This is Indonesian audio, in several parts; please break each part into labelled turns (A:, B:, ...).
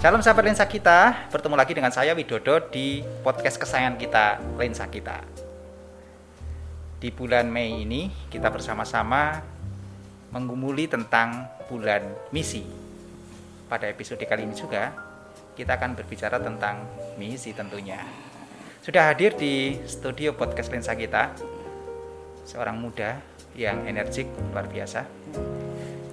A: Salam sahabat lensa kita, bertemu lagi dengan saya Widodo di podcast kesayangan kita, Lensa Kita. Di bulan Mei ini kita bersama-sama menggumuli tentang bulan misi. Pada episode kali ini juga kita akan berbicara tentang misi tentunya. Sudah hadir di studio podcast lensa kita seorang muda yang energik luar biasa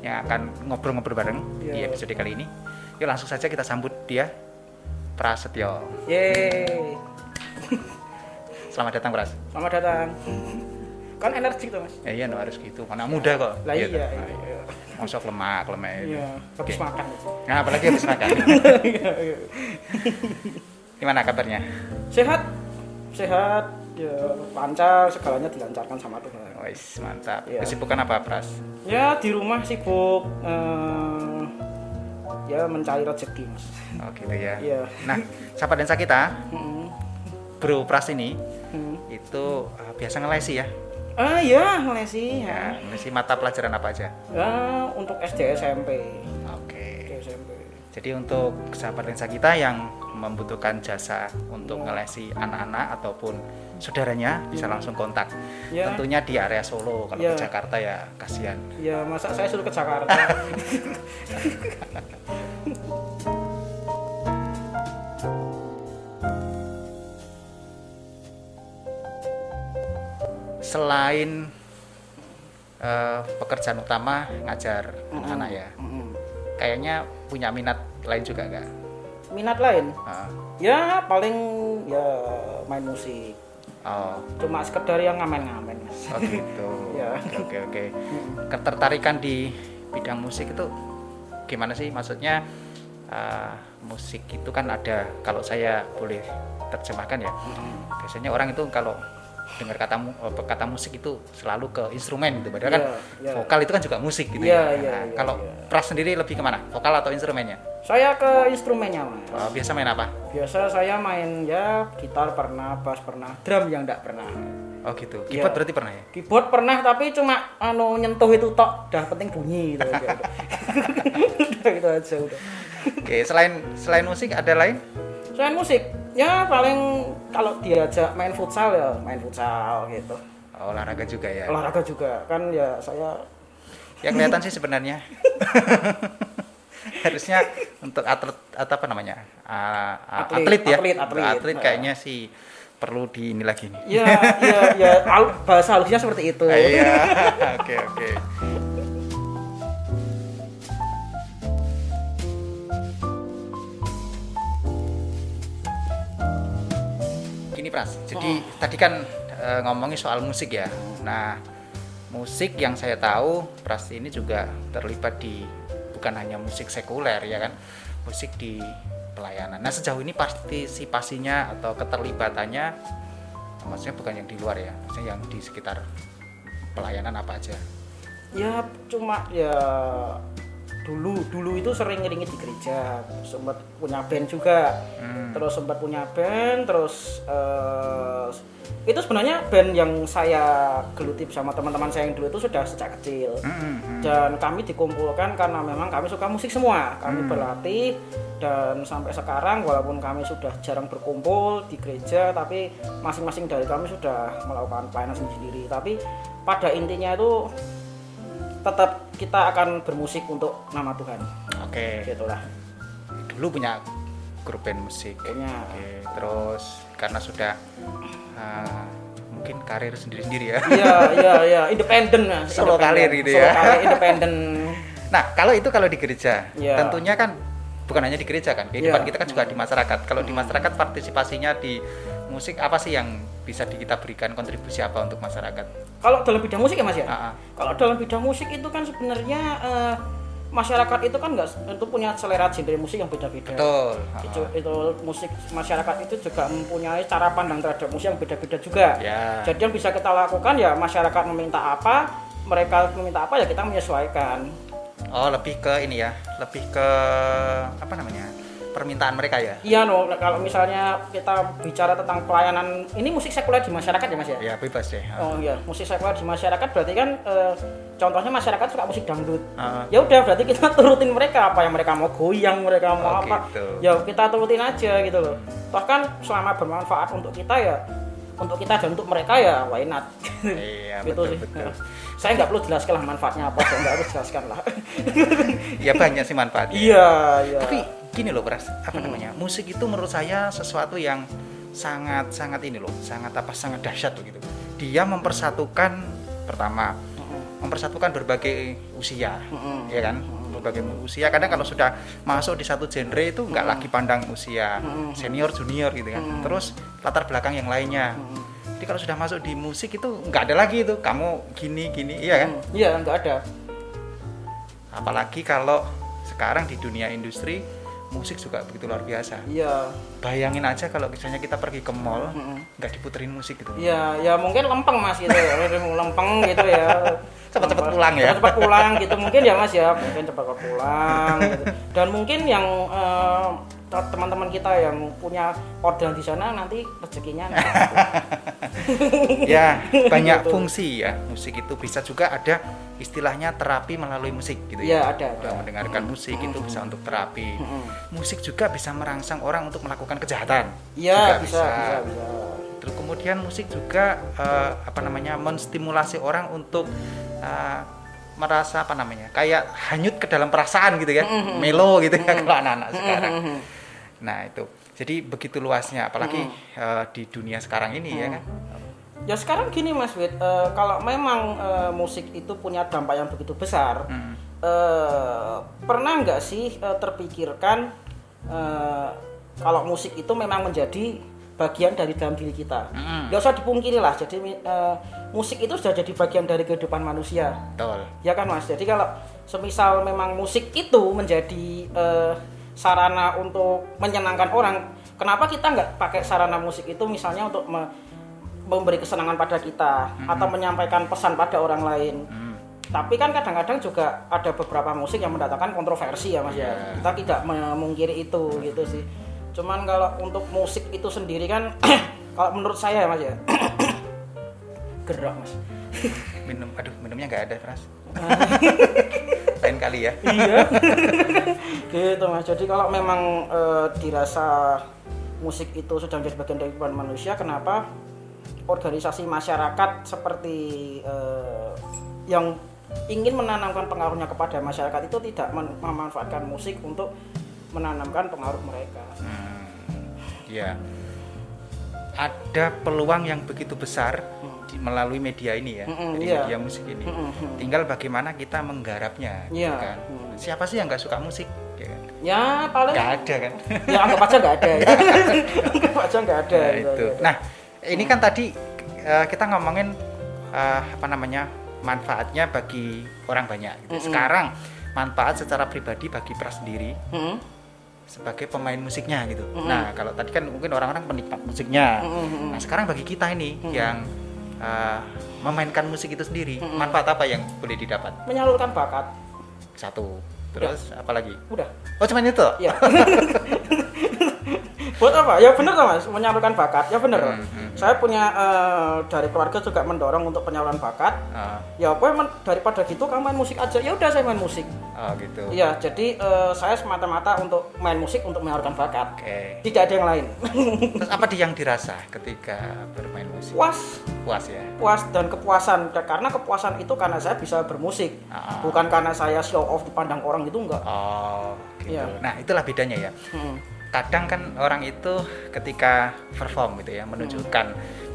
A: yang akan ngobrol-ngobrol bareng di
B: Yo.
A: episode kali ini. Yuk langsung saja kita sambut dia Prasetyo.
B: Yeay.
A: Selamat datang Pras.
B: Selamat datang. Kan energik tuh, Mas.
A: Ya iya no, harus gitu. Anak muda kok.
B: Lah iya,
A: toh?
B: iya.
A: Iya. Masuk lemak, lemak itu.
B: Iya, habis
A: Oke.
B: makan.
A: Nah, apalagi habis makan.
B: Iya, iya.
A: Gimana kabarnya?
B: Sehat. Sehat. Ya, lancar segalanya dilancarkan sama Tuhan.
A: Wis, mantap.
B: Iya.
A: Kesibukan apa, Pras?
B: Ya, di rumah sibuk eh, ya mencari rezeki, Mas.
A: Oh, gitu ya.
B: Iya.
A: Nah, sahabat lensa kita,
B: Mm-mm.
A: Bro Pras ini
B: Mm.
A: itu uh, biasa ngelesi ya.
B: Ah, ya, ngelesi.
A: Ya,
B: Ya.
A: ngelesi mata pelajaran apa aja?
B: Ya, untuk SD SMP.
A: Oke.
B: SD SMP.
A: Jadi untuk sahabat lensa kita yang membutuhkan jasa untuk ngelesi anak-anak ataupun saudaranya bisa langsung kontak.
B: Ya.
A: Tentunya di area Solo. Kalau
B: Ya.
A: ke Jakarta ya kasihan.
B: Ya, masa saya suruh ke Jakarta.
A: Selain eh, pekerjaan utama ngajar anak-anak ya,
B: Mm-mm.
A: kayaknya punya minat lain juga nggak?
B: Minat lain?
A: Ah,
B: Ya, paling ya main musik.
A: Oh,
B: Cuma sekedar yang ngamen-ngamen, Mas.
A: oh gitu.
B: Ya.
A: Oke oke. Ketertarikan di bidang musik itu gimana sih? Maksudnya eh, musik itu kan ada kalau saya boleh terjemahkan ya. Biasanya orang itu kalau dengar kata kata musik itu selalu ke instrumen gitu. Padahal kan
B: Iya, iya.
A: vokal itu kan juga musik gitu
B: Iya,
A: ya.
B: iya,
A: Nah,
B: iya,
A: kalau
B: iya.
A: Pras sendiri lebih ke mana? Vokal atau instrumennya?
B: Saya ke instrumennya, Mas.
A: Oh, biasa main apa?
B: Biasa saya main ya gitar pernah, bass pernah, drum yang enggak pernah.
A: Oh gitu.
B: Iya.
A: Keyboard berarti pernah ya?
B: Keyboard pernah tapi cuma anu nyentuh itu tok, dah penting bunyi gitu. aja, udah. udah gitu aja udah.
A: Oke, selain selain musik ada lain?
B: Selain musik, ya paling kalau diajak main futsal ya main futsal gitu.
A: Olahraga juga ya.
B: Olahraga juga kan ya saya
A: Ya kelihatan sih sebenarnya. Harusnya untuk atlet atau apa namanya? Ah, atlet,
B: Atlet,
A: ya.
B: atlet, atlet.
A: atlet kayaknya sih perlu di ini lagi nih.
B: ya ya ya al- bahasa halusnya seperti itu.
A: Ah, Iya. Oke, oke. Pras, jadi tadi kan eh, ngomongin soal musik ya. Nah, musik yang saya tahu Pras ini juga terlibat di bukan hanya musik sekuler ya kan, musik di pelayanan. Nah, sejauh ini partisipasinya atau keterlibatannya maksudnya bukan yang di luar ya, maksudnya yang di sekitar pelayanan apa aja.
B: Ya cuma ya dulu dulu itu sering ngiringi di gereja, sempat punya band juga.
A: Hmm.
B: Terus sempat punya band, terus eh, itu sebenarnya band yang saya geluti bersama teman-teman saya yang dulu itu sudah sejak kecil.
A: Hmm, hmm.
B: Dan kami dikumpulkan karena memang kami suka musik semua. Kami berlatih dan sampai sekarang walaupun kami sudah jarang berkumpul di gereja tapi masing-masing dari kami sudah melakukan pelayanan sendiri. Tapi pada intinya itu tetap kita akan bermusik untuk nama Tuhan.
A: Oke,
B: Gitulah.
A: dulu punya grup band musik.
B: Punya.
A: Oke, terus karena sudah ah, mungkin karir sendiri-sendiri ya.
B: Iya, iya, iya, independen Mas.
A: Solo karir gitu
B: Solo
A: ya.
B: karir, independen.
A: Nah, kalau itu kalau di gereja,
B: Iya.
A: tentunya kan bukan hanya di gereja kan, kehidupan
B: Iya.
A: kita kan juga di masyarakat. Kalau di masyarakat partisipasinya di musik apa sih yang bisa di- kita berikan kontribusi apa untuk masyarakat?
B: Kalau dalam bidang musik ya Mas ya?
A: Ah.
B: Kalau dalam bidang musik itu kan sebenarnya eh, masyarakat itu kan nggak itu punya selera genre musik yang beda-beda.
A: Betul. Ah,
B: Itu, itu musik masyarakat itu juga mempunyai cara pandang terhadap musik yang beda-beda juga.
A: Ya.
B: Jadi yang bisa kita lakukan ya masyarakat meminta apa, mereka meminta apa ya kita menyesuaikan.
A: Oh, lebih ke ini ya, lebih ke apa namanya? Permintaan mereka ya.
B: Iya no, kalau misalnya kita bicara tentang pelayanan ini musik sekuler di masyarakat ya mas ya?
A: Ya bebas deh.
B: Oh iya, musik sekuler di masyarakat berarti kan eh, contohnya masyarakat suka musik dangdut.
A: Heeh.
B: Ya udah berarti kita turutin mereka apa yang mereka mau goyang, mereka mau
A: Oh,
B: apa.
A: gitu.
B: Ya kita turutin aja gitu loh. Toh kan selama bermanfaat untuk kita ya untuk kita dan untuk mereka ya why not.
A: Iya
B: gitu
A: betul
B: sih.
A: betul.
B: Saya nggak perlu jelaskan lah manfaatnya apa, saya nggak harus jelaskan lah.
A: Ya banyak sih manfaatnya.
B: iya, iya.
A: Tapi gini loh Pras, apa namanya? Musik itu menurut saya sesuatu yang sangat sangat ini loh, sangat apa sangat dahsyat loh gitu. Dia mempersatukan pertama mempersatukan berbagai usia,
B: Mm-mm.
A: ya kan? Berbagai usia. Kadang kalau sudah masuk di satu genre itu nggak lagi pandang usia senior junior gitu kan. Terus latar belakang yang lainnya. Jadi kalau sudah masuk di musik itu nggak ada lagi itu kamu gini gini, iya kan?
B: Hmm, Iya, nggak ada.
A: Apalagi kalau sekarang di dunia industri musik juga begitu luar biasa.
B: Iya.
A: Bayangin aja kalau misalnya kita pergi ke mall nggak diputerin musik gitu.
B: Ya, ya mungkin lempeng mas gitu ya, lempeng gitu ya.
A: Cepat-cepat pulang ya.
B: Cepat pulang gitu mungkin ya mas ya, mungkin cepat pulang. Gitu. Dan mungkin yang eh, teman-teman kita yang punya orderan di sana nanti rezekinya.
A: ya banyak
B: Gitu.
A: fungsi ya musik itu bisa juga ada istilahnya terapi melalui musik gitu
B: Iya
A: ya.
B: ada. Ada.
A: mendengarkan musik itu bisa untuk terapi.
B: Mm-mm.
A: Musik juga bisa merangsang orang untuk melakukan kejahatan.
B: Iya
A: Juga
B: bisa, bisa, bisa.
A: Terus kemudian musik juga eh, apa namanya menstimulasi orang untuk eh, merasa apa namanya kayak hanyut ke dalam perasaan gitu kan, melo gitu ya kalau anak-anak sekarang.
B: Mhm.
A: Nah itu jadi begitu luasnya apalagi eh, di dunia sekarang ini ya kan.
B: Ya sekarang gini Mas Wid, eh, kalau memang eh, musik itu punya dampak yang begitu besar,
A: Mm.
B: eh, pernah nggak sih eh, terpikirkan eh, kalau musik itu memang menjadi bagian dari dalam diri kita?
A: Mm.
B: Nggak usah dipungkiri lah. Jadi eh, musik itu sudah jadi bagian dari kehidupan manusia,
A: Betul.
B: ya kan Mas? Jadi kalau semisal memang musik itu menjadi eh, sarana untuk menyenangkan orang, kenapa kita nggak pakai sarana musik itu misalnya untuk me- memberi kesenangan pada kita atau menyampaikan pesan pada orang lain?
A: Mm.
B: Tapi kan kadang-kadang juga ada beberapa musik yang mendatangkan kontroversi ya Mas ya.
A: Iya.
B: Kita tidak memungkiri itu gitu sih. Cuman kalau untuk musik itu sendiri kan kalau menurut saya ya Mas ya. gerak Mas.
A: Minum, aduh minumnya nggak ada Pras. Lain kali ya.
B: iya gitu mas jadi kalau memang eh, dirasa musik itu sudah menjadi bagian dari kehidupan manusia kenapa organisasi masyarakat seperti eh, yang ingin menanamkan pengaruhnya kepada masyarakat itu tidak memanfaatkan musik untuk menanamkan pengaruh mereka
A: Hmm, ya. Ada peluang yang begitu besar di- melalui media ini ya,
B: Mm-mm,
A: jadi
B: iya.
A: media musik ini.
B: Mm-mm.
A: Tinggal bagaimana kita menggarapnya, gitu
B: Iya.
A: kan.
B: Mm.
A: Siapa sih yang nggak suka musik? Ya kan?
B: ya paling
A: Nggak ada kan?
B: ya anggap aja nggak ada anggap aja nggak ada
A: Nah,
B: gitu.
A: itu. Nah, ini kan tadi eh, kita ngomongin eh, apa namanya manfaatnya bagi orang banyak. Gitu.
B: Mm-mm.
A: Sekarang manfaat secara pribadi bagi Pras sendiri
B: Mm-mm.
A: sebagai pemain musiknya gitu.
B: Mm-mm.
A: Nah, kalau tadi kan mungkin orang-orang penikmat musiknya.
B: Mm-mm.
A: Nah, sekarang bagi kita ini yang uh, memainkan musik itu sendiri,
B: Mm-mm.
A: manfaat apa yang boleh didapat?
B: menyalurkan bakat
A: Satu. Terus apa lagi?
B: udah
A: Oh, cuma itu.
B: Ya. Buat apa? Ya bener mas, menyalurkan bakat. Ya bener.
A: Hmm, hmm.
B: Saya punya eh, dari keluarga juga mendorong untuk penyaluran bakat.
A: Ah,
B: Ya apa daripada gitu kamu main musik aja. Ya udah saya main musik.
A: oh, gitu.
B: Iya, jadi eh, saya semata-mata untuk main musik untuk menyalurkan bakat.
A: Oke.
B: Tidak ada yang lain.
A: Terus apa di yang dirasa ketika bermain musik?
B: Puas,
A: Puas ya.
B: puas dan kepuasan. Karena kepuasan itu karena saya bisa bermusik,
A: Ah.
B: bukan karena saya show off dipandang orang itu enggak.
A: Oh, gitu.
B: Iya.
A: Nah, itulah bedanya ya.
B: Hmm.
A: Kadang kan orang itu ketika perform gitu ya, menunjukkan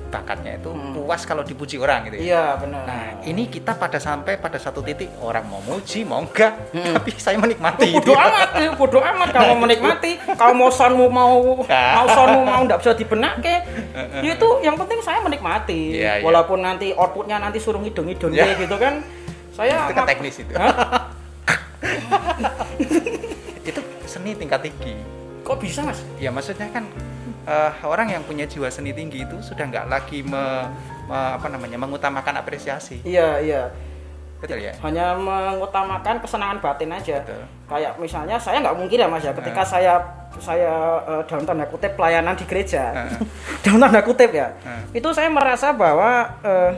A: bakatnya itu
B: Hmm.
A: puas kalau dipuji orang gitu ya.
B: Iya benar.
A: Nah, ini kita pada sampai pada satu titik orang mau muji, mau enggak,
B: Hmm.
A: tapi saya menikmati
B: Bodoh
A: gitu.
B: amat, ya, bodoh amat kamu menikmati. Kalau mau soundmu mau
A: Ah.
B: mau soundmu mau nggak bisa dibenak ke, ya itu yang penting saya menikmati.
A: Iya.
B: Walaupun nanti outputnya nanti suruh hidung-hidung
A: Iya.
B: gitu kan, saya
A: itu kan
B: mak-
A: teknis itu. Itu seni tingkat tinggi.
B: Kok bisa mas?
A: Ya maksudnya kan eh, orang yang punya jiwa seni tinggi itu sudah nggak lagi me- me- apa namanya mengutamakan apresiasi.
B: Iya iya.
A: betul ya
B: hanya mengutamakan kesenangan batin aja
A: Betul.
B: kayak misalnya saya nggak mungkin ya mas ya ketika saya saya eh, dalam tanda kutip pelayanan di gereja
A: Heeh.
B: dalam tanda kutip ya
A: Heeh.
B: itu saya merasa bahwa eh,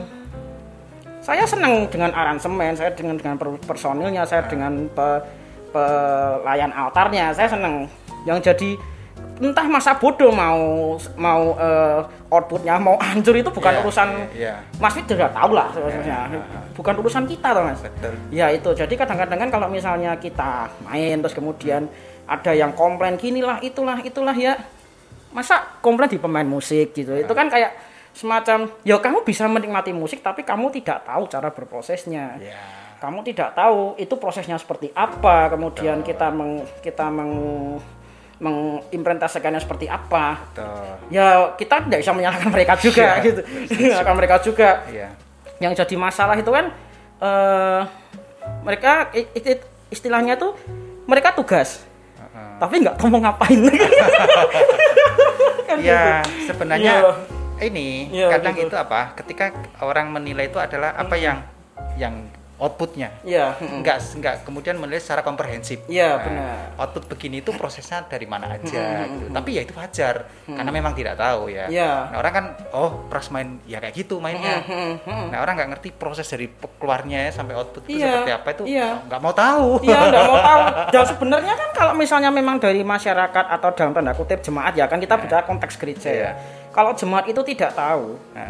B: saya senang dengan aransemen saya dengan dengan per- personilnya saya dengan pe- pelayan altarnya saya senang yang jadi entah masa bodoh mau mau eh, outputnya mau hancur itu bukan
A: Iya,
B: urusan
A: iya,
B: Mas Fit juga tahu lah sebenarnya
A: Iya.
B: bukan urusan kita toh mas
A: betul
B: Ya itu, jadi kadang-kadang kan kalau misalnya kita main terus kemudian ada yang komplain gini lah, itulah, itulah ya. Masa komplain di pemain musik gitu. Itu kan kayak semacam ya kamu bisa menikmati musik tapi kamu tidak tahu cara berprosesnya.
A: ya
B: Kamu tidak tahu itu prosesnya seperti apa, kemudian kita meng kita meng mengimplementasikannya seperti apa.
A: betul
B: Ya kita tidak bisa menyalahkan mereka juga
A: Iya,
B: gitu. Menyalahkan mereka juga
A: iya
B: yang jadi masalah itu kan eh mereka istilahnya tuh mereka tugas
A: Heeh.
B: tapi nggak tahu mau ngapain Kan
A: ya
B: gitu.
A: sebenarnya
B: Iya.
A: ini
B: Iya,
A: kadang
B: gitu.
A: itu apa ketika orang menilai itu adalah apa yang yang outputnya
B: Iya,
A: enggak enggak kemudian menilai secara komprehensif
B: Iya,
A: Nah,
B: benar.
A: output begini itu prosesnya dari mana aja gitu tapi ya itu wajar karena memang tidak tahu ya
B: Iya.
A: nah, orang kan oh pros main ya kayak gitu mainnya nah orang nggak ngerti proses dari keluarnya sampai output itu
B: Iya,
A: seperti apa itu
B: iya.
A: nggak mau tahu
B: Iya, nggak mau tahu. Dan sebenarnya kan kalau misalnya memang dari masyarakat atau dalam tanda kutip jemaat ya kan kita bicara konteks gereja ya.
A: Iya.
B: Kalau jemaat itu tidak tahu,
A: Nah,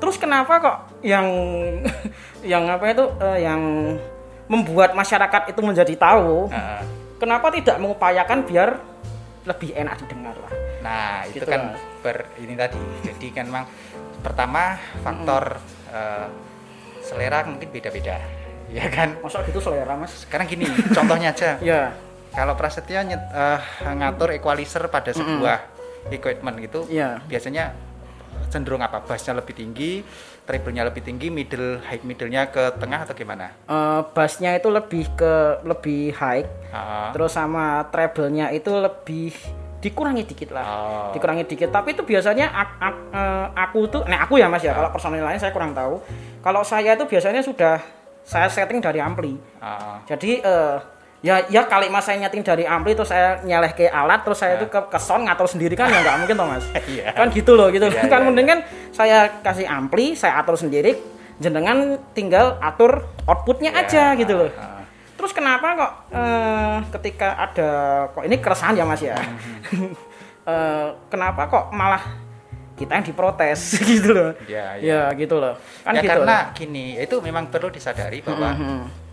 B: terus kenapa kok yang yang apa itu eh, yang membuat masyarakat itu menjadi tahu?
A: nah,
B: Kenapa tidak mengupayakan biar lebih enak didengar lah?
A: Nah, itu
B: Gitu,
A: kan
B: Mas.
A: ber ini tadi. Jadi kan memang pertama faktor eh, selera mungkin beda-beda. Ya kan?
B: Masa gitu selera mas?
A: Sekarang gini, contohnya aja.
B: Ya,
A: Kalau Prasetyo nyet- eh, ngatur equalizer pada sebuah equipment gitu,
B: Iya.
A: biasanya cenderung apa? Bassnya lebih tinggi, treble-nya lebih tinggi, middle high middle-nya ke tengah atau gimana?
B: eh, bassnya itu lebih ke lebih high,
A: Ah,
B: terus sama treble-nya itu lebih dikurangi dikit lah,
A: Oh.
B: dikurangi dikit. Tapi itu biasanya ak- ak- eh, aku tuh, nah aku ya mas ya. Kalau personil lain saya kurang tahu. Kalau saya itu biasanya sudah saya setting dari ampli.
A: ah,
B: Jadi eh, ya ya kali mas saya nyeting dari ampli terus saya nyeleh ke alat terus saya itu ke, ke sound ngatur sendiri kan ya nggak mungkin toh mas.
A: Iya.
B: Kan gitu loh gitu.
A: Iya,
B: kan
A: iya,
B: mending kan saya kasih ampli saya atur sendiri jenengan tinggal atur outputnya
A: Iya,
B: aja gitu loh.
A: ah.
B: Terus kenapa kok eh, ketika ada kok ini keresahan ya mas ya? Eh, kenapa kok malah kita yang diprotes gitu loh?
A: Ya,
B: Ya gitu loh. Kan
A: ya
B: gitu.
A: karena gini, itu memang perlu disadari bahwa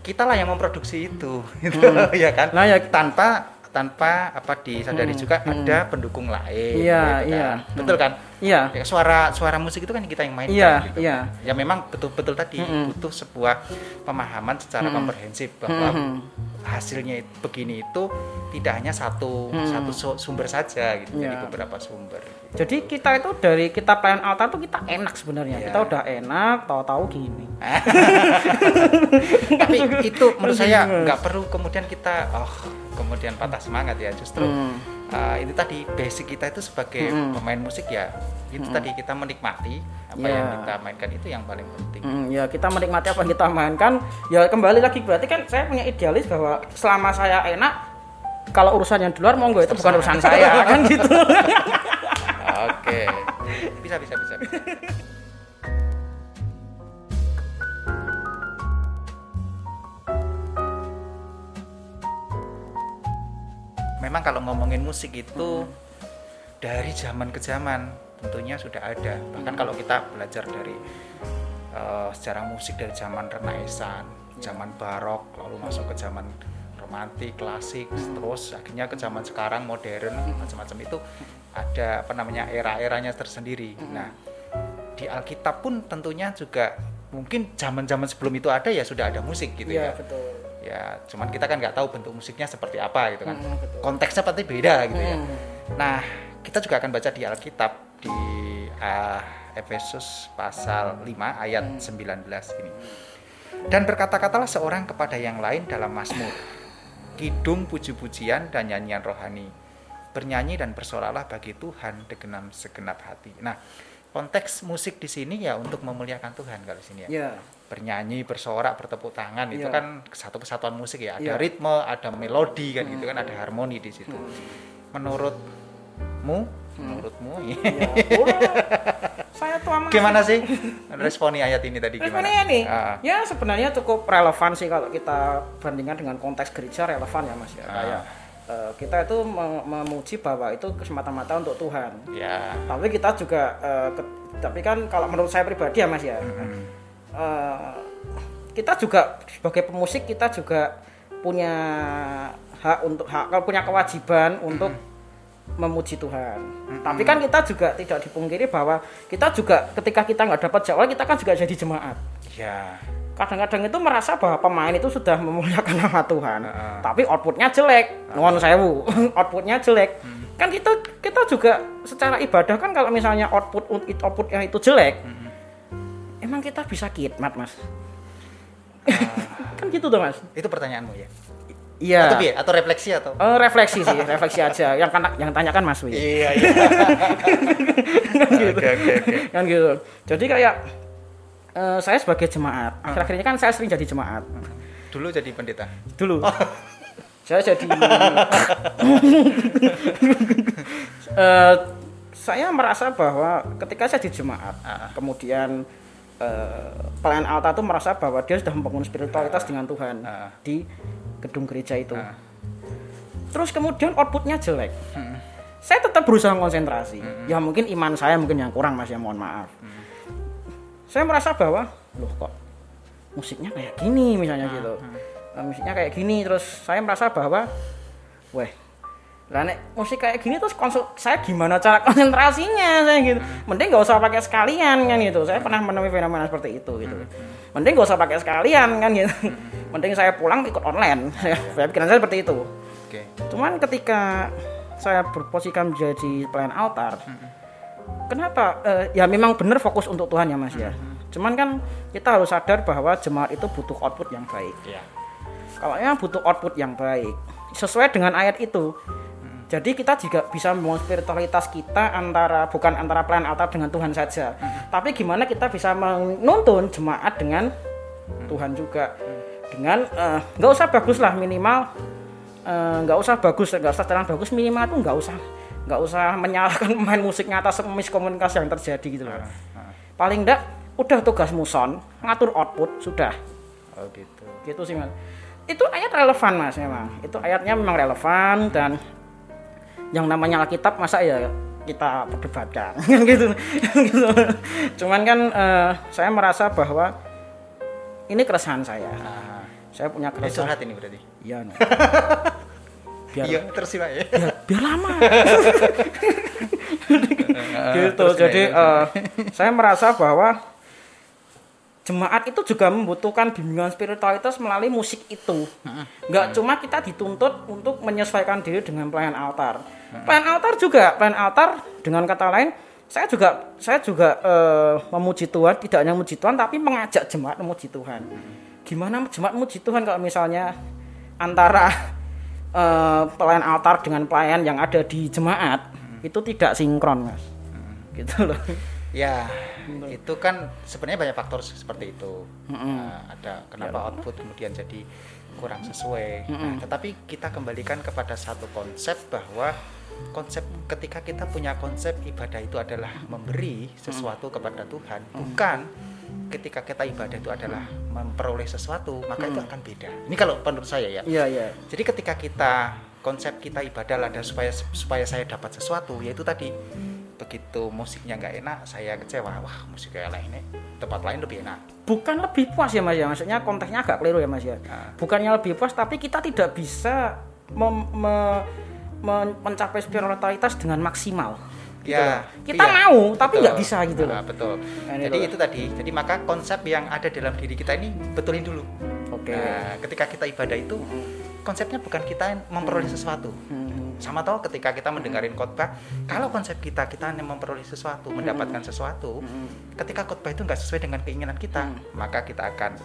A: kita lah yang memproduksi itu, gitu, ya kan?
B: Nah, ya-
A: tanpa tanpa apa disadari juga ada pendukung lain,
B: Iya,
A: gitu kan.
B: iya.
A: betul kan?
B: Iya.
A: Ya, suara suara musik itu kan kita yang mainkan,
B: Iya,
A: gitu.
B: iya.
A: Ya memang betul-betul tadi butuh sebuah pemahaman secara komprehensif bahwa hasilnya itu- begini itu tidak hanya satu satu su- sumber saja, gitu, jadi
B: Iya.
A: beberapa sumber.
B: Jadi kita itu dari kita pelayan altar tuh kita enak sebenarnya.
A: Iya.
B: Kita udah enak, tahu-tahu gini.
A: tapi itu menurut saya nggak perlu kemudian kita oh kemudian patah semangat ya justru
B: Hmm.
A: uh, ini tadi basic kita itu sebagai pemain musik ya itu tadi kita menikmati apa yang
B: Ya.
A: kita mainkan itu yang paling penting
B: Hmm, ya kita menikmati apa yang kita mainkan. Ya kembali lagi berarti kan saya punya idealis bahwa selama saya enak kalau urusan yang di luar monggo itu bukan urusan saya kan gitu.
A: oke. Bisa bisa bisa, bisa. memang kalau ngomongin musik itu dari zaman ke zaman tentunya sudah ada. Bahkan kalau kita belajar dari eh, sejarah musik dari zaman Renaissance zaman Barok lalu masuk ke zaman romantik klasik terus akhirnya ke zaman sekarang modern macam-macam itu ada apa namanya era-eranya tersendiri. Nah di Alkitab pun tentunya juga mungkin zaman-zaman sebelum itu ada ya sudah ada musik gitu
B: Iya
A: ya.
B: betul.
A: ya cuman kita kan nggak tahu bentuk musiknya seperti apa gitu kan.
B: Hmm, betul.
A: konteksnya pasti beda gitu ya.
B: Hmm.
A: nah kita juga akan baca di Alkitab di ah, Efesus pasal 5 ayat 19 ini. Dan berkata-katalah seorang kepada yang lain dalam Mazmur kidung puji-pujian dan nyanyian rohani bernyanyi dan bersoraklah bagi Tuhan dengan segenap hati nah konteks musik di sini ya untuk memuliakan Tuhan kalau di sini ya.
B: Ya.
A: Bernyanyi, bersorak, bertepuk tangan itu
B: Iya.
A: kan satu kesatuan musik ya. Ada
B: Iya.
A: ritme, ada melodi kan gitu kan, ada harmoni di situ. Menurutmu, menurutmu
B: Ya, saya tuh amat
A: gimana sih responi ayat ini tadi gimana?
B: Responnya nih,
A: Ah,
B: ya sebenarnya cukup relevan sih kalau kita bandingkan dengan konteks gereja relevan ya mas ya.
A: Ah.
B: Kayak eh, kita itu me- memuji bahwa itu semata-mata untuk Tuhan.
A: ya.
B: Tapi kita juga, eh, ke- tapi kan kalau menurut saya pribadi ya mas ya,
A: Hmm.
B: eh, kita juga sebagai pemusik kita juga punya hak untuk hak punya kewajiban untuk memuji Tuhan. Tapi kan kita juga tidak dipungkiri bahwa kita juga ketika kita nggak dapat jadwal kita kan juga jadi jemaat.
A: Ya.
B: Kadang-kadang itu merasa bahwa pemain itu sudah memuliakan nama Tuhan,
A: Heeh.
B: tapi outputnya jelek. Nuwun sewu, outputnya jelek. Kan kita kita juga secara ibadah kan kalau misalnya output outputnya itu jelek, emang kita bisa khidmat mas? kan gitu tuh mas?
A: Itu pertanyaanmu ya.
B: Iya.
A: Atau? Atau refleksi atau?
B: Eh, refleksi sih, refleksi aja. Yang kan yang tanyakan Mas Wi.
A: Iya, iya. Oke, oke, oke.
B: Kan gitu. Jadi kayak eh, saya sebagai jemaat, akhir-akhir ini kan saya sering jadi jemaat.
A: Dulu jadi pendeta.
B: Dulu. saya jadi Eh, saya merasa bahwa ketika saya di jemaat,
A: Ah.
B: kemudian eh, pelayan altar itu merasa bahwa dia sudah membangun spiritualitas dengan Tuhan
A: Ah.
B: di gedung gereja itu.
A: Ah.
B: Terus kemudian outputnya jelek.
A: Hmm.
B: Saya tetap berusaha konsentrasi. Ya mungkin iman saya mungkin yang kurang mas ya mohon maaf.
A: Hmm.
B: Saya merasa bahwa loh kok musiknya kayak gini misalnya
A: Ah,
B: gitu. Eh, musiknya kayak gini terus saya merasa bahwa weh lah nek musik kayak gini terus konsul saya gimana cara konsentrasinya saya gitu. Mending nggak usah pakai sekalian kan gitu. Saya pernah menemui fenomena seperti itu gitu. Mending nggak usah pakai sekalian kan gitu. Mending saya pulang ikut online. Saya pikiran saya seperti itu.
A: Oke.
B: Cuman ketika saya berposisikan menjadi pelayan altar, kenapa? Eh, ya memang benar fokus untuk Tuhan ya Mas ya. Cuman kan kita harus sadar bahwa jemaat itu butuh output yang baik.
A: Iya.
B: Kalau memang butuh output yang baik, sesuai dengan ayat itu. Jadi kita juga bisa membangun spiritualitas kita antara bukan antara pelayan altar dengan Tuhan saja, tapi gimana kita bisa menuntun jemaat dengan Tuhan juga dengan eh, nggak usah bagus lah minimal eh, nggak usah bagus nggak usah terang bagus minimal tuh nggak usah nggak usah menyalahkan pemain musiknya atas miskomunikasi yang terjadi gitu loh. Paling enggak udah tugas muson ngatur output sudah.
A: Oh gitu.
B: gitu sih mas. Itu ayat relevan mas memang. Itu ayatnya memang relevan dan yang namanya Alkitab masa ya kita perdebatkan gitu. Gitu. Cuman kan eh, saya merasa bahwa ini keresahan saya.
A: Ah.
B: saya punya keresahan.
A: curhat ini berarti.
B: iya. biar
A: Iya, terus sih, Pak ya.
B: biar, biar lama. Gitu
A: terus
B: jadi
A: gimana,
B: eh, saya merasa bahwa jemaat itu juga membutuhkan bimbingan spiritualitas melalui musik itu. Nggak cuma kita dituntut untuk menyesuaikan diri dengan pelayan altar. Pelayan altar juga pelayan altar dengan kata lain saya juga saya juga eh, memuji Tuhan tidak hanya memuji Tuhan tapi mengajak jemaat memuji Tuhan. Gimana jemaat memuji Tuhan kalau misalnya antara eh, pelayan altar dengan pelayan yang ada di jemaat itu tidak sinkron mas. Gitu loh.
A: Ya, itu kan sebenarnya banyak faktor seperti itu. Nah, ada kenapa output kemudian jadi kurang sesuai. Nah, tetapi kita kembalikan kepada satu konsep bahwa konsep ketika kita punya konsep ibadah itu adalah memberi sesuatu kepada Tuhan, bukan ketika kita ibadah itu adalah memperoleh sesuatu, maka itu akan beda. Ini kalau menurut saya ya.
B: iya iya
A: Jadi ketika kita konsep kita ibadah adalah supaya supaya saya dapat sesuatu, yaitu tadi begitu musiknya nggak enak, saya kecewa. Wah musiknya enak ini tempat lain lebih enak.
B: bukan lebih puas ya mas ya maksudnya konteksnya agak keliru ya mas ya
A: Ah.
B: bukannya lebih puas tapi kita tidak bisa mem- me- men- mencapai spiritualitas dengan maksimal gitu
A: Ya,
B: loh. kita
A: iya.
B: mau tapi nggak bisa gitu loh
A: Nah, betul.
B: Nah,
A: Jadi itu tadi. Jadi maka konsep yang ada dalam diri kita ini betulin dulu.
B: oke
A: Nah, ketika kita ibadah itu konsepnya bukan kita memperoleh sesuatu.
B: Hmm.
A: Sama toh ketika kita mendengarin khotbah, kalau konsep kita kita hanya memperoleh sesuatu, mendapatkan sesuatu, ketika khotbah itu nggak sesuai dengan keinginan kita, maka kita akan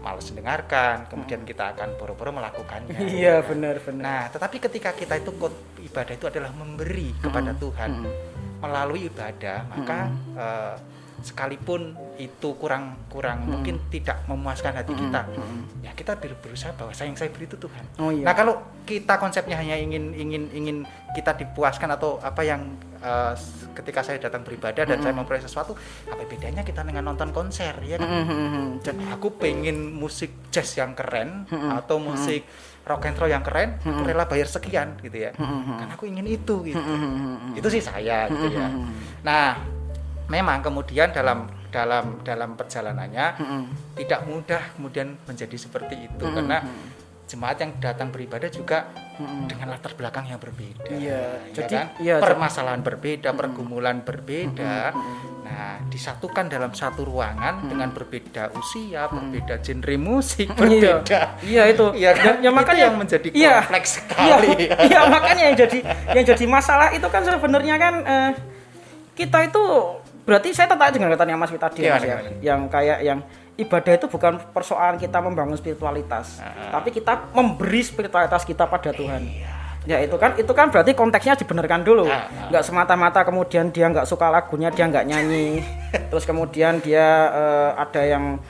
A: malas mendengarkan, kemudian kita akan boro-boro melakukannya.
B: iya benar benar
A: Nah, tetapi ketika kita itu ibadah itu adalah memberi kepada Tuhan, melalui ibadah maka eh, sekalipun itu kurang kurang mungkin tidak memuaskan hati kita ya kita ber- berusaha bahwa saya yang saya beri itu Tuhan.
B: Oh iya.
A: nah kalau kita konsepnya hanya ingin ingin ingin kita dipuaskan atau apa yang s- ketika saya datang beribadah dan saya memperoleh sesuatu apa bedanya kita dengan nonton konser ya kan?
B: Mhm.
A: dan aku pengen musik jazz yang keren atau musik rock and roll yang keren aku rela bayar sekian gitu ya. Karena aku ingin itu gitu. Itu sih saya gitu ya. nah memang kemudian dalam dalam dalam perjalanannya tidak mudah kemudian menjadi seperti itu. Karena jemaat yang datang beribadah juga dengan latar belakang yang berbeda
B: Iya,
A: ya
B: jadi-
A: kan?
B: iya,
A: permasalahan berbeda pergumulan berbeda. Nah disatukan dalam satu ruangan dengan berbeda usia berbeda genre musik
B: Iya.
A: berbeda.
B: Iya itu.
A: Iya kan?
B: Ya, ya
A: Itu
B: makanya
A: yang menjadi
B: iya,
A: kompleks
B: Iya,
A: sekali.
B: iya makanya yang jadi yang jadi masalah itu kan sebenarnya kan eh, kita itu berarti saya tertarik dengan katanya Mas tadi Mas ya,
A: gimana?
B: yang kayak yang ibadah itu bukan persoalan kita membangun spiritualitas, tapi kita memberi spiritualitas kita pada Tuhan. Ya itu kan itu kan berarti konteksnya dibenarkan dulu,
A: Ah, ah.
B: nggak semata-mata kemudian dia nggak suka lagunya dia nggak nyanyi, terus kemudian dia eh, ada yang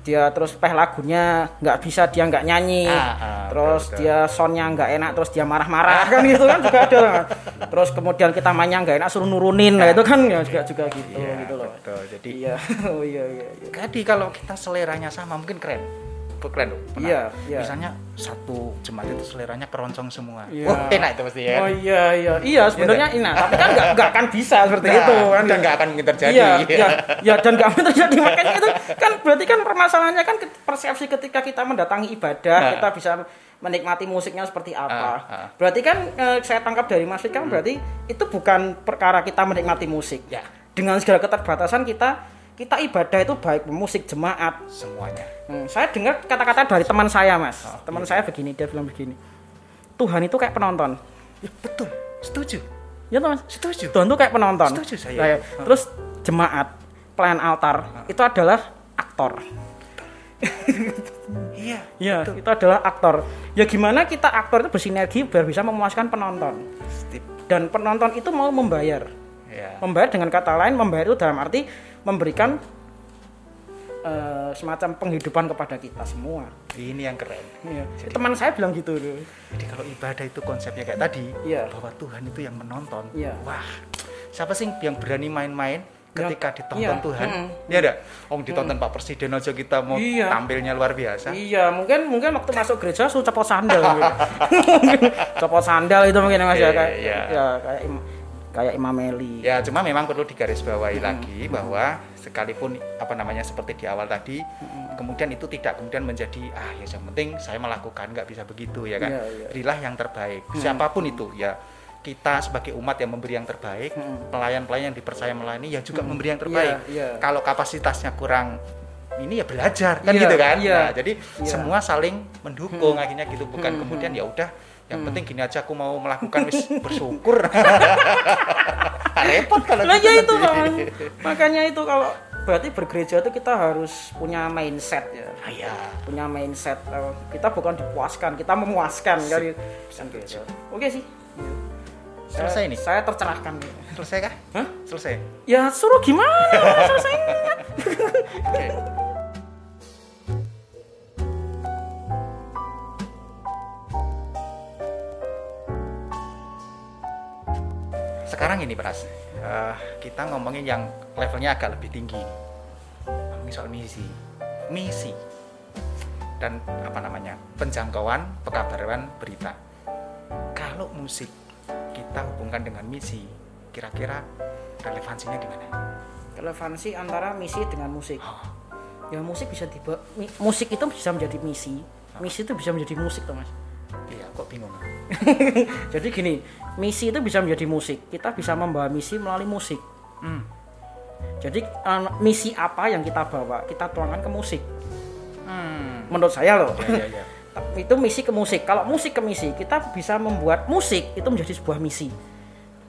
B: dia terus peh lagunya nggak bisa dia nggak nyanyi
A: Ah, ah,
B: terus
A: betul, betul.
B: dia soundnya nggak enak terus dia marah-marah kan gitu kan juga ada kan. terus kemudian kita mainnya nggak enak suruh nurunin nah itu kan ya juga juga gitu
A: Iya,
B: gitu loh
A: betul. Jadi
B: iya oh iya iya iya.
A: Jadi kalau kita seleranya sama mungkin keren. Pernah.
B: Iya, iya.
A: Misalnya satu jemaat itu seleranya keroncong semua.
B: Iya.
A: Wah, enak itu pasti ya.
B: oh iya iya iya sebenarnya enak tapi kan nggak nggak akan bisa seperti
A: Nah,
B: itu kan
A: dan nggak akan mungkin terjadi.
B: Iya, iya, ya dan nggak akan terjadi makanya itu kan berarti kan permasalahannya kan persepsi ketika kita mendatangi ibadah
A: Nah.
B: kita bisa menikmati musiknya seperti apa.
A: Ah, ah.
B: Berarti kan eh, saya tangkap dari Mas Fit kan berarti itu bukan perkara kita menikmati musik.
A: Ya.
B: Dengan segala keterbatasan kita kita ibadah itu baik musik jemaat.
A: Semuanya.
B: Hmm, saya dengar kata-kata dari teman saya Mas.
A: Oh,
B: teman saya begini dia bilang begini. Tuhan itu kayak penonton.
A: Ya, betul. Setuju.
B: Ya toh, Mas.
A: Setuju.
B: Tuhan tuh kayak penonton.
A: Setuju saya.
B: Kayak- Terus jemaat, pelayan altar itu adalah aktor.
A: Iya.
B: Ya, itu adalah aktor. Ya gimana kita aktor itu bersinergi biar bisa memuaskan penonton. Dan penonton itu mau membayar.
A: Ya.
B: Membayar dengan kata lain, membayar itu dalam arti memberikan eh, semacam penghidupan kepada kita semua.
A: Ini yang keren.
B: Iya. Teman saya bilang gitu loh.
A: Jadi kalau ibadah itu konsepnya kayak tadi,
B: Iya.
A: bahwa Tuhan itu yang menonton.
B: Iya.
A: Wah, siapa sih yang berani main-main ketika ditonton
B: Iya.
A: Tuhan?
B: Mm-mm.
A: Iya ada. Om ditonton Pak Presiden aja kita mau
B: Iya.
A: tampilnya luar biasa.
B: Iya, mungkin mungkin waktu masuk gereja suruh copot sandal gitu. Copot sandal itu mungkin Mas ya
A: Iya,
B: kayak
A: iya.
B: ya kayak kayak Imam Meli.
A: Ya, cuma memang perlu digarisbawahi
B: Hmm.
A: lagi bahwa sekalipun apa namanya seperti di awal tadi,
B: Hmm.
A: kemudian itu tidak kemudian menjadi ah ya yang penting saya melakukan nggak bisa begitu ya kan.
B: Iya, iya.
A: Berilah yang terbaik. Siapa pun itu ya kita sebagai umat yang memberi yang terbaik, pelayan-pelayan yang dipercaya melayani ya juga memberi yang terbaik.
B: Hmm. Iya, iya.
A: Kalau kapasitasnya kurang ini ya belajar kan
B: Iya,
A: gitu kan.
B: iya.
A: Nah, jadi
B: Iya. Hmm.
A: semua saling mendukung akhirnya gitu bukan kemudian ya udah yang penting gini aja aku mau melakukan wis bersyukur. Repot kalau gitu
B: ya itu. Mas. Makanya itu kalau berarti bergereja itu kita harus punya mindset ya.
A: Ah, ya.
B: Punya mindset eh, kita bukan dipuaskan, kita memuaskan kali.
A: Setuju.
B: Oke sih. Saya-
A: Selesai nih?
B: Saya tercerahkan.
A: Selesai kah?
B: Hah?
A: Selesai.
B: Ya suruh gimana selesainya?
A: Oke. Sekarang ini Pras, eh, kita ngomongin yang levelnya agak lebih tinggi. Ngomongin soal misi, misi dan apa namanya penjangkauan pekabaran berita. Kalau musik kita hubungkan dengan misi, kira-kira relevansinya di mana?
B: Relevansi antara misi dengan musik.
A: Oh,
B: Ya musik bisa tiba musik itu bisa menjadi misi. Misi itu bisa menjadi musik, toh Mas.
A: Kok bingung?
B: Jadi gini, misi itu bisa menjadi musik. Kita bisa membawa misi melalui musik.
A: Hmm.
B: Jadi eh, misi apa yang kita bawa, kita tuangkan ke musik.
A: Hmm.
B: Menurut saya loh.
A: Ya, ya, ya.
B: itu misi ke musik. Kalau musik ke misi, kita bisa membuat musik itu menjadi sebuah misi.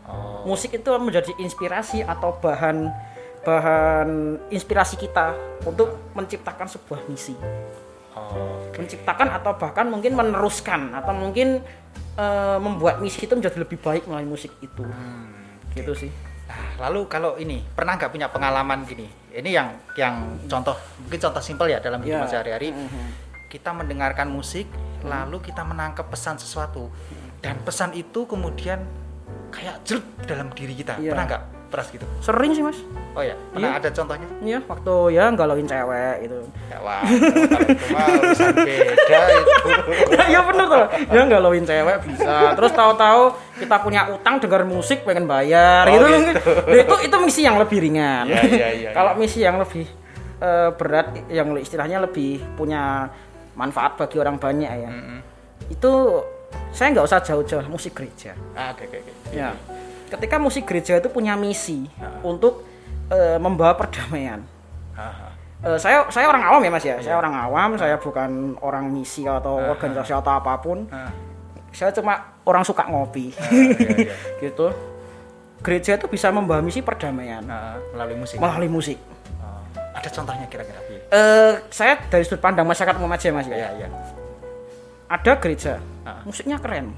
A: Oh,
B: Musik itu menjadi inspirasi atau bahan bahan inspirasi kita untuk menciptakan sebuah misi.
A: Oh,
B: Menciptakan atau bahkan mungkin meneruskan atau mungkin eh, membuat misi itu menjadi lebih baik melalui musik itu.
A: Hmm.
B: Gitu sih.
A: lalu kalau ini pernah nggak punya pengalaman gini? Ini yang yang contoh mungkin contoh simpel ya dalam hidup
B: Ya.
A: sehari-hari.
B: Mhm.
A: Kita mendengarkan musik, lalu kita menangkap pesan sesuatu, dan pesan itu kemudian kayak jelek dalam diri kita.
B: Iya.
A: Pernah nggak peras gitu?
B: Sering sih mas.
A: Oh ya, pernah
B: Iya.
A: ada contohnya?
B: Iya, waktu ya galauin cewek itu.
A: Ya wah, kalau itu mah urusan beda itu.
B: Iya bener tuh. Ya galauin cewek bisa. Terus tahu-tahu kita punya utang dengar musik pengen bayar
A: Oh,
B: gitu.
A: gitu.
B: Nah, itu itu misi yang lebih ringan.
A: Iya, iya, iya,
B: Kalau misi yang lebih eh, berat yang istilahnya lebih punya manfaat bagi orang banyak ya.
A: Mm-mm.
B: Itu saya nggak usah jauh-jauh musik gereja.
A: Ah, Oke, oke, oke.
B: Ya. Ketika musik gereja itu punya misi untuk eh, membawa perdamaian. Eh, saya saya orang awam ya mas ya. Saya orang awam. Saya bukan orang misi atau organisasi atau apa pun.
A: Ah,
B: Saya cuma orang suka ngopi.
A: iya, iya.
B: gitu. Gereja itu bisa membawa misi perdamaian
A: Ah, melalui musik.
B: melalui musik.
A: Oh, ada contohnya kira-kira? Iya.
B: Eh, saya dari sudut pandang masyarakat umum aja mas ya.
A: Iya, iya.
B: Ada gereja,
A: Ah.
B: musiknya keren,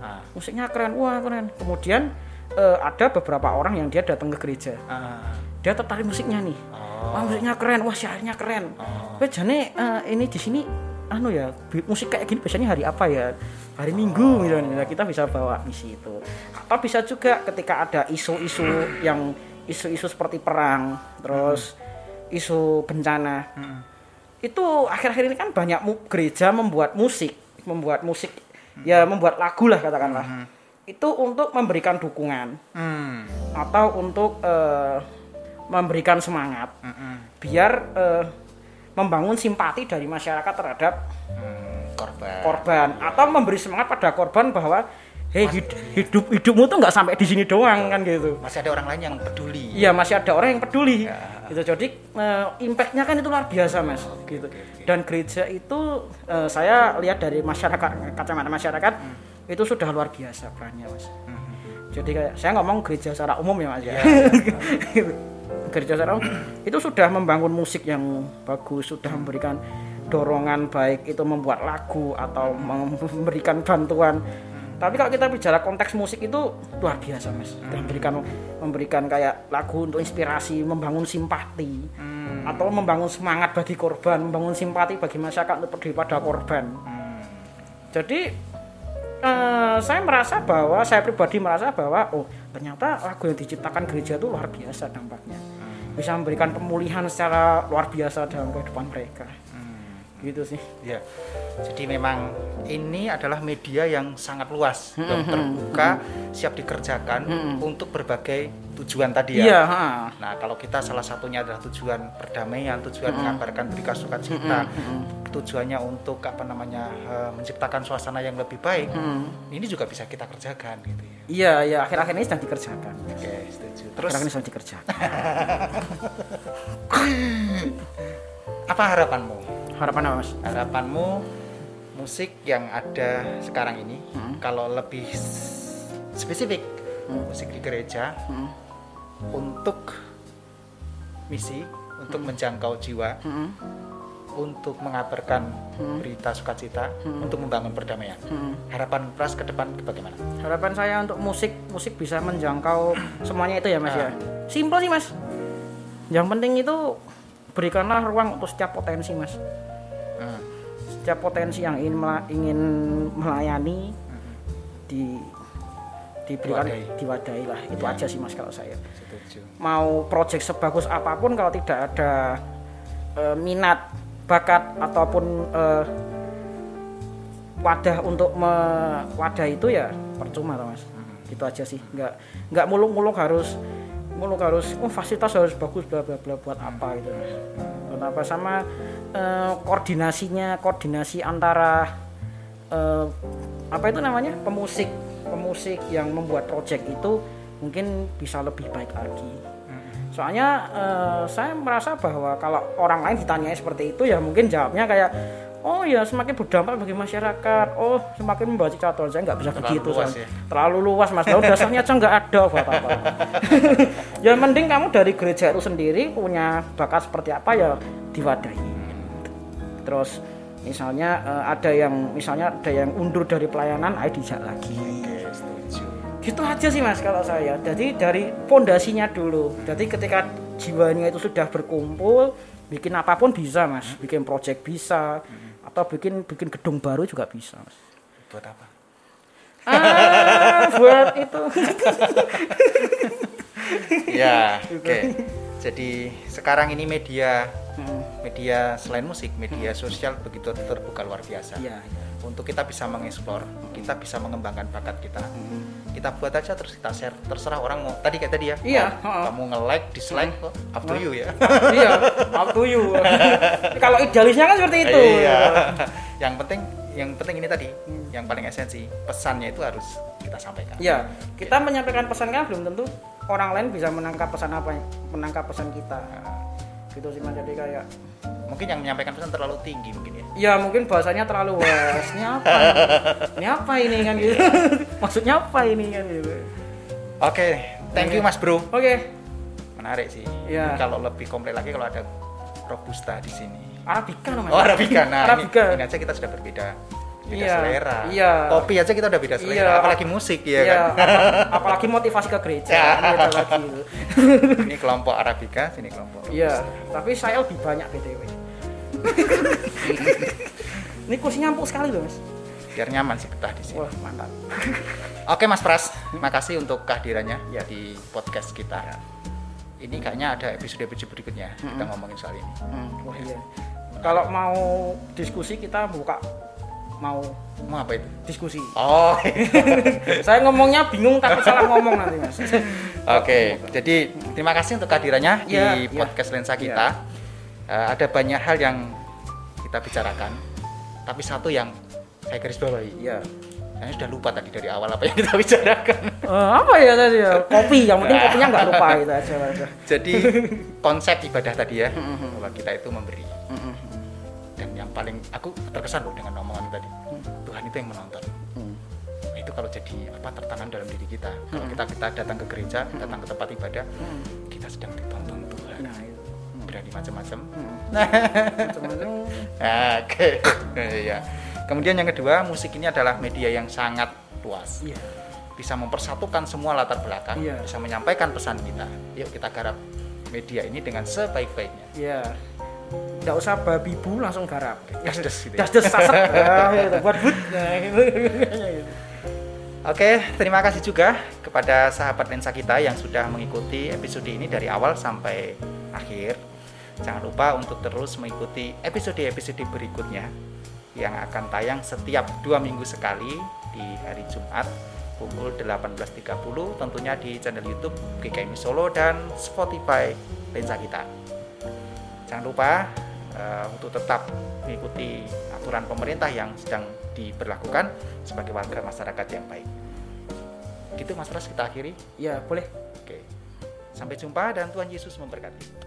A: Ah,
B: musiknya keren, wah keren. Kemudian eh, ada beberapa orang yang dia datang ke gereja,
A: ah.
B: dia tertarik musiknya nih.
A: Oh.
B: Wah musiknya keren, wah syairnya keren.
A: Oh.
B: Jane eh, ini di sini anu ya musik kayak gini biasanya hari apa ya? Hari Minggu misalnya Nah, kita bisa bawa misi itu. Atau bisa juga ketika ada isu-isu yang isu-isu seperti perang, terus isu bencana.
A: Hmm.
B: Itu akhir-akhir ini kan banyak gereja membuat musik, membuat musik ya membuat lagu lah katakanlah. Itu untuk memberikan dukungan.
A: Hmm.
B: atau untuk eh, memberikan semangat.
A: Mm-mm.
B: biar eh, membangun simpati dari masyarakat terhadap
A: Hmm, korban.
B: korban. Atau memberi semangat pada korban bahwa hei hid- hidup hidupmu tuh nggak sampai di sini doang kan gitu.
A: Masih ada orang lain yang peduli.
B: iya masih ada orang yang peduli.
A: Ya.
B: gitu. Jadi eh, impactnya kan itu luar biasa mas. Gitu. dan gereja itu eh, saya lihat dari masyarakat kacamata masyarakat itu sudah luar biasa perannya mas. Jadi kayak saya ngomong gereja secara umum ya mas ya. Gereja secara umum. Itu sudah membangun musik yang bagus sudah memberikan dorongan baik itu membuat lagu atau memberikan bantuan. Tapi kalau kita bicara konteks musik itu luar biasa mas. Sudah memberikan memberikan kayak lagu untuk inspirasi membangun simpati. Atau membangun semangat bagi korban membangun simpati bagi masyarakat untuk peduli pada korban jadi eh, saya merasa bahwa saya pribadi merasa bahwa oh ternyata lagu yang diciptakan gereja itu luar biasa dampaknya. Bisa memberikan pemulihan secara luar biasa dalam kehidupan mereka gitu sih
A: Ya. Jadi memang ini adalah media yang sangat luas, yang terbuka, siap dikerjakan untuk berbagai tujuan tadi ya.
B: iya ha.
A: Nah, kalau kita salah satunya adalah tujuan perdamaian, tujuan mengabarkan berita sukacita, tujuannya untuk apa namanya menciptakan suasana yang lebih baik, ini juga bisa kita kerjakan gitu ya.
B: iya iya akhir-akhir ini sedang dikerjakan
A: Oke, setuju. Terus
B: akhir-akhir ini sedang dikerjakan
A: apa harapanmu?
B: Harapan apa mas
A: Harapanmu musik yang ada sekarang ini kalau lebih spesifik musik di gereja
B: Hmm.
A: untuk misi, untuk menjangkau jiwa,
B: Hmm.
A: untuk mengabarkan berita sukacita, untuk membangun perdamaian.
B: Hmm.
A: Harapan Pras ke depan bagaimana?
B: harapan saya untuk musik musik bisa menjangkau semuanya itu ya mas ya simpel sih mas yang penting itu berikanlah ruang untuk setiap potensi mas
A: Hmm.
B: setiap potensi yang ingin mela- ingin melayani di diberikan
A: Diwadahi.
B: diwadahi lah itu
A: Ya.
B: aja sih mas kalau saya
A: Setuju.
B: mau project sebagus apa pun kalau tidak ada eh, minat bakat ataupun eh, wadah untuk me- wadah itu ya percuma mas gitu aja sih nggak nggak muluk-muluk harus muluk harus oh fasilitas harus bagus bla bla bla buat apa gitu kenapa sama eh, koordinasinya koordinasi antara eh, apa itu namanya? Pemusik pemusik yang membuat project itu mungkin bisa lebih baik lagi. Soalnya eh, saya merasa bahwa kalau orang lain ditanya seperti itu ya mungkin jawabnya kayak oh ya semakin berdampak bagi masyarakat. Oh semakin membawa catatan saya nggak bisa
A: Terlalu
B: begitu
A: luas
B: soalnya.
A: ya.
B: terlalu luas mas. Lalu dasarnya aja nggak ada buat apa ya mending kamu dari gereja itu sendiri punya bakat seperti apa ya diwadahi. Terus misalnya eh, ada yang misalnya ada yang undur dari pelayanan ayo dijak lagi.
A: Oke, setuju.
B: gitu aja sih mas kalau saya. Jadi dari pondasinya dulu. Jadi ketika jiwanya itu sudah berkumpul bikin apa pun bisa mas. Bikin project bisa atau bikin bikin gedung baru juga bisa mas.
A: Buat apa?
B: Ah buat itu.
A: Ya oke. Jadi sekarang ini media media selain musik media sosial begitu terbuka luar biasa.
B: Iya, iya.
A: Untuk kita bisa mengeksplor kita bisa mengembangkan bakat kita. Kita buat aja terus kita share terserah orang mau tadi kayak tadi ya
B: Iya,
A: mau
B: heeh.
A: kamu nge-like dislike kok up to you ya.
B: Iya up to you. Kalau idealisnya kan seperti itu.
A: Iya. Yang penting yang penting ini tadi yang paling esensi pesannya itu harus kita sampaikan.
B: Iya, kita menyampaikan pesan kan belum tentu orang lain bisa menangkap pesan apa menangkap pesan kita gitu sih mas. Jadi kayak
A: mungkin yang menyampaikan pesan terlalu tinggi mungkin ya.
B: Ya mungkin bahasanya terlalu wes. Ini apa? Ini apa ini kan? Gitu maksudnya apa ini kan? Gitu.
A: Oke thank you mas bro.
B: Oke.
A: Menarik sih.
B: Iya.
A: kalau lebih komplit lagi kalau ada robusta di sini.
B: Arabica namanya
A: oh arabica. Nah
B: Arabica.
A: Ini, ini aja kita sudah berbeda beda
B: Iya,
A: selera
B: iya.
A: kopi aja kita udah beda selera
B: Iya.
A: apalagi musik ya
B: Iya,
A: kan
B: apa- apalagi motivasi ke gereja
A: Ya.
B: lagi gitu.
A: ini kelompok arabica sini kelompok
B: iya tapi saya lebih banyak btw ini kursinya empuk sekali loh mas
A: biar nyaman sih betah di sini
B: wah mantap
A: Oke Mas Pras, makasih untuk kehadirannya ya di podcast kita. Ini kayaknya ada episode-episode berikutnya kita ngomongin soal ini.
B: Hmm, wah iya. Kalau mau diskusi kita buka mau
A: Mau apa itu?
B: diskusi.
A: Oh,
B: Saya ngomongnya bingung takut salah ngomong nanti mas.
A: oke. Jadi terima kasih untuk kehadirannya
B: Iya,
A: di
B: iya.
A: podcast lensa kita. Eh, ada banyak hal yang kita bicarakan, tapi satu yang saya garis bawahi.
B: Iya.
A: Saya sudah lupa tadi dari awal apa yang kita bicarakan.
B: Eh, apa ya tadi ya? Kopi, yang penting kopinya nggak lupa itu aja. aja.
A: Jadi konsep ibadah tadi ya, bahwa kita itu memberi. Paling aku terkesan loh dengan omongan tadi, Tuhan itu yang menonton. Nah, itu kalau jadi apa tertanam dalam diri kita. Kalau kita kita datang ke gereja, datang ke tempat ibadah, kita sedang ditonton Tuhan.
B: Nah, itu.
A: Berani macam-macam.
B: Macam-macam.
A: Oke. Iya. Kemudian yang kedua, musik ini adalah media yang sangat luas.
B: Iya.
A: Bisa mempersatukan semua latar belakang,
B: Iya.
A: bisa menyampaikan pesan kita. Yuk kita garap media ini dengan sebaik-baiknya.
B: Iya. Nggak usah babi bu langsung garap.
A: Das-das gitu ya.
B: Das des saset. Nah, gitu. Buat but. Nah, gitu.
A: Oke, terima kasih juga kepada sahabat lensa kita yang sudah mengikuti episode ini dari awal sampai akhir. Jangan lupa untuk terus mengikuti episode-episode berikutnya yang akan tayang setiap dua minggu sekali di hari Jumat pukul 18.30 tentunya di channel YouTube GKMI Solo dan Spotify Lensa Kita. Jangan lupa eh, untuk tetap mengikuti aturan pemerintah yang sedang diberlakukan sebagai warga masyarakat yang baik. Gitu Mas Pras kita akhiri.
B: Ya, boleh.
A: Oke. Sampai jumpa dan Tuhan Yesus memberkati.